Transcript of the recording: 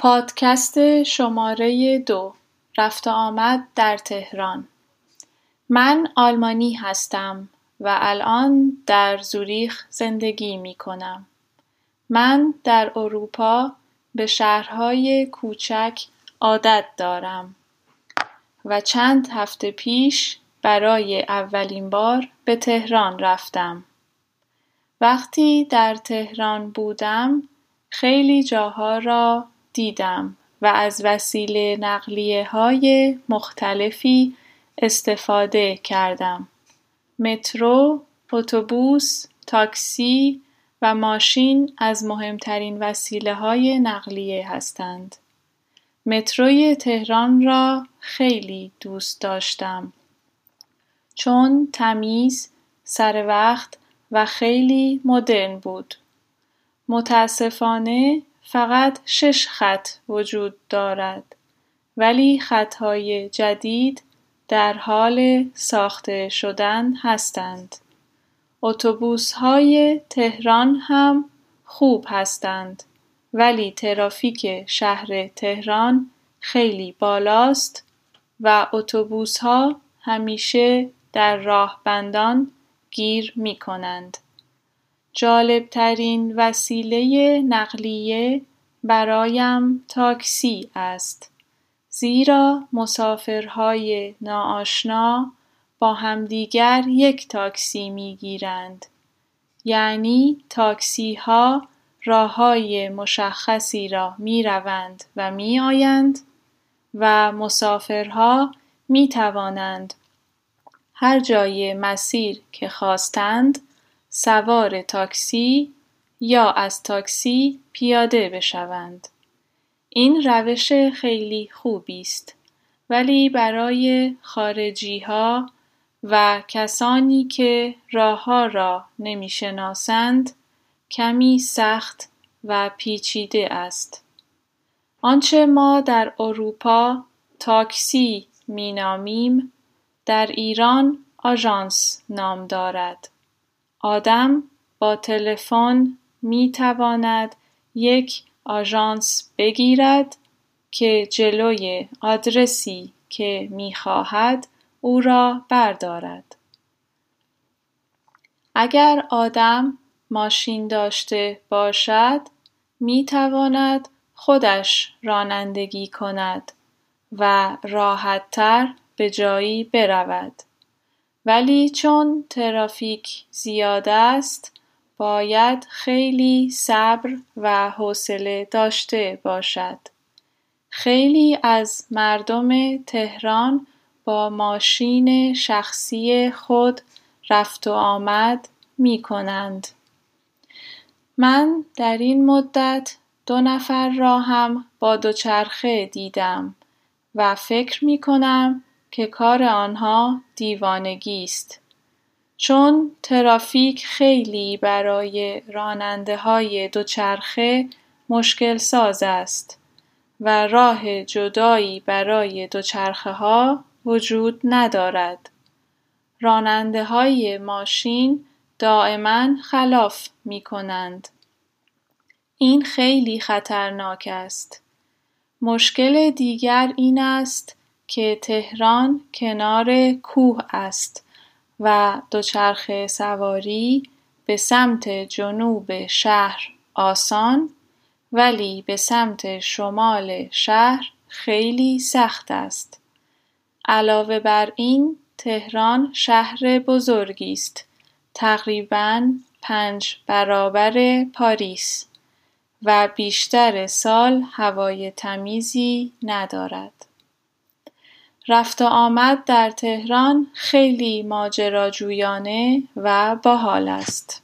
پادکست شماره دو رفت آمد در تهران من آلمانی هستم و الان در زوریخ زندگی می کنم. من در اروپا به شهرهای کوچک عادت دارم و چند هفته پیش برای اولین بار به تهران رفتم. وقتی در تهران بودم خیلی جاها را دیدم و از وسیله نقلیه های مختلفی استفاده کردم. مترو، اتوبوس، تاکسی و ماشین از مهمترین وسیله های نقلیه هستند. متروی تهران را خیلی دوست داشتم چون تمیز، سر وقت و خیلی مدرن بود. متاسفانه فقط شش خط وجود دارد ولی خطهای جدید در حال ساخته شدن هستند. اتوبوس های تهران هم خوب هستند ولی ترافیک شهر تهران خیلی بالاست و اتوبوس ها همیشه در راه بندان گیر می کنند. جالبترین وسیله نقلیه برایم تاکسی است. زیرا مسافرهای ناآشنا با همدیگر یک تاکسی می‌گیرند. یعنی تاکسی ها راه های مشخصی را می روند و می آیند و مسافرها می توانند هر جای مسیر که خواستند سوار تاکسی یا از تاکسی پیاده بشوند. این روش خیلی خوبی است ولی برای خارجی ها و کسانی که راه ها را نمی‌شناسند کمی سخت و پیچیده است. آنچه ما در اروپا تاکسی مینامیم در ایران آژانس نام دارد. آدم با تلفن می تواند یک آژانس بگیرد که جلوی آدرسی که می خواهد او را بردارد. اگر آدم ماشین داشته باشد می تواند خودش رانندگی کند و راحتتر به جایی برود. ولی چون ترافیک زیاد است باید خیلی صبر و حوصله داشته باشد. خیلی از مردم تهران با ماشین شخصی خود رفت و آمد می کنند. من در این مدت دو نفر را هم با دوچرخه دیدم و فکر می کنم که کار آنها دیوانگی است. چون ترافیک خیلی برای راننده های دوچرخه مشکل ساز است و راه جدایی برای دوچرخه ها وجود ندارد. راننده های ماشین دائما خلاف می کنند. این خیلی خطرناک است. مشکل دیگر این است که تهران کنار کوه است و دوچرخه سواری به سمت جنوب شهر آسان ولی به سمت شمال شهر خیلی سخت است. علاوه بر این تهران شهر بزرگی است. تقریبا پنج برابر پاریس و بیشتر سال هوای تمیزی ندارد. رفت و آمد در تهران خیلی ماجراجویانه و باحال است.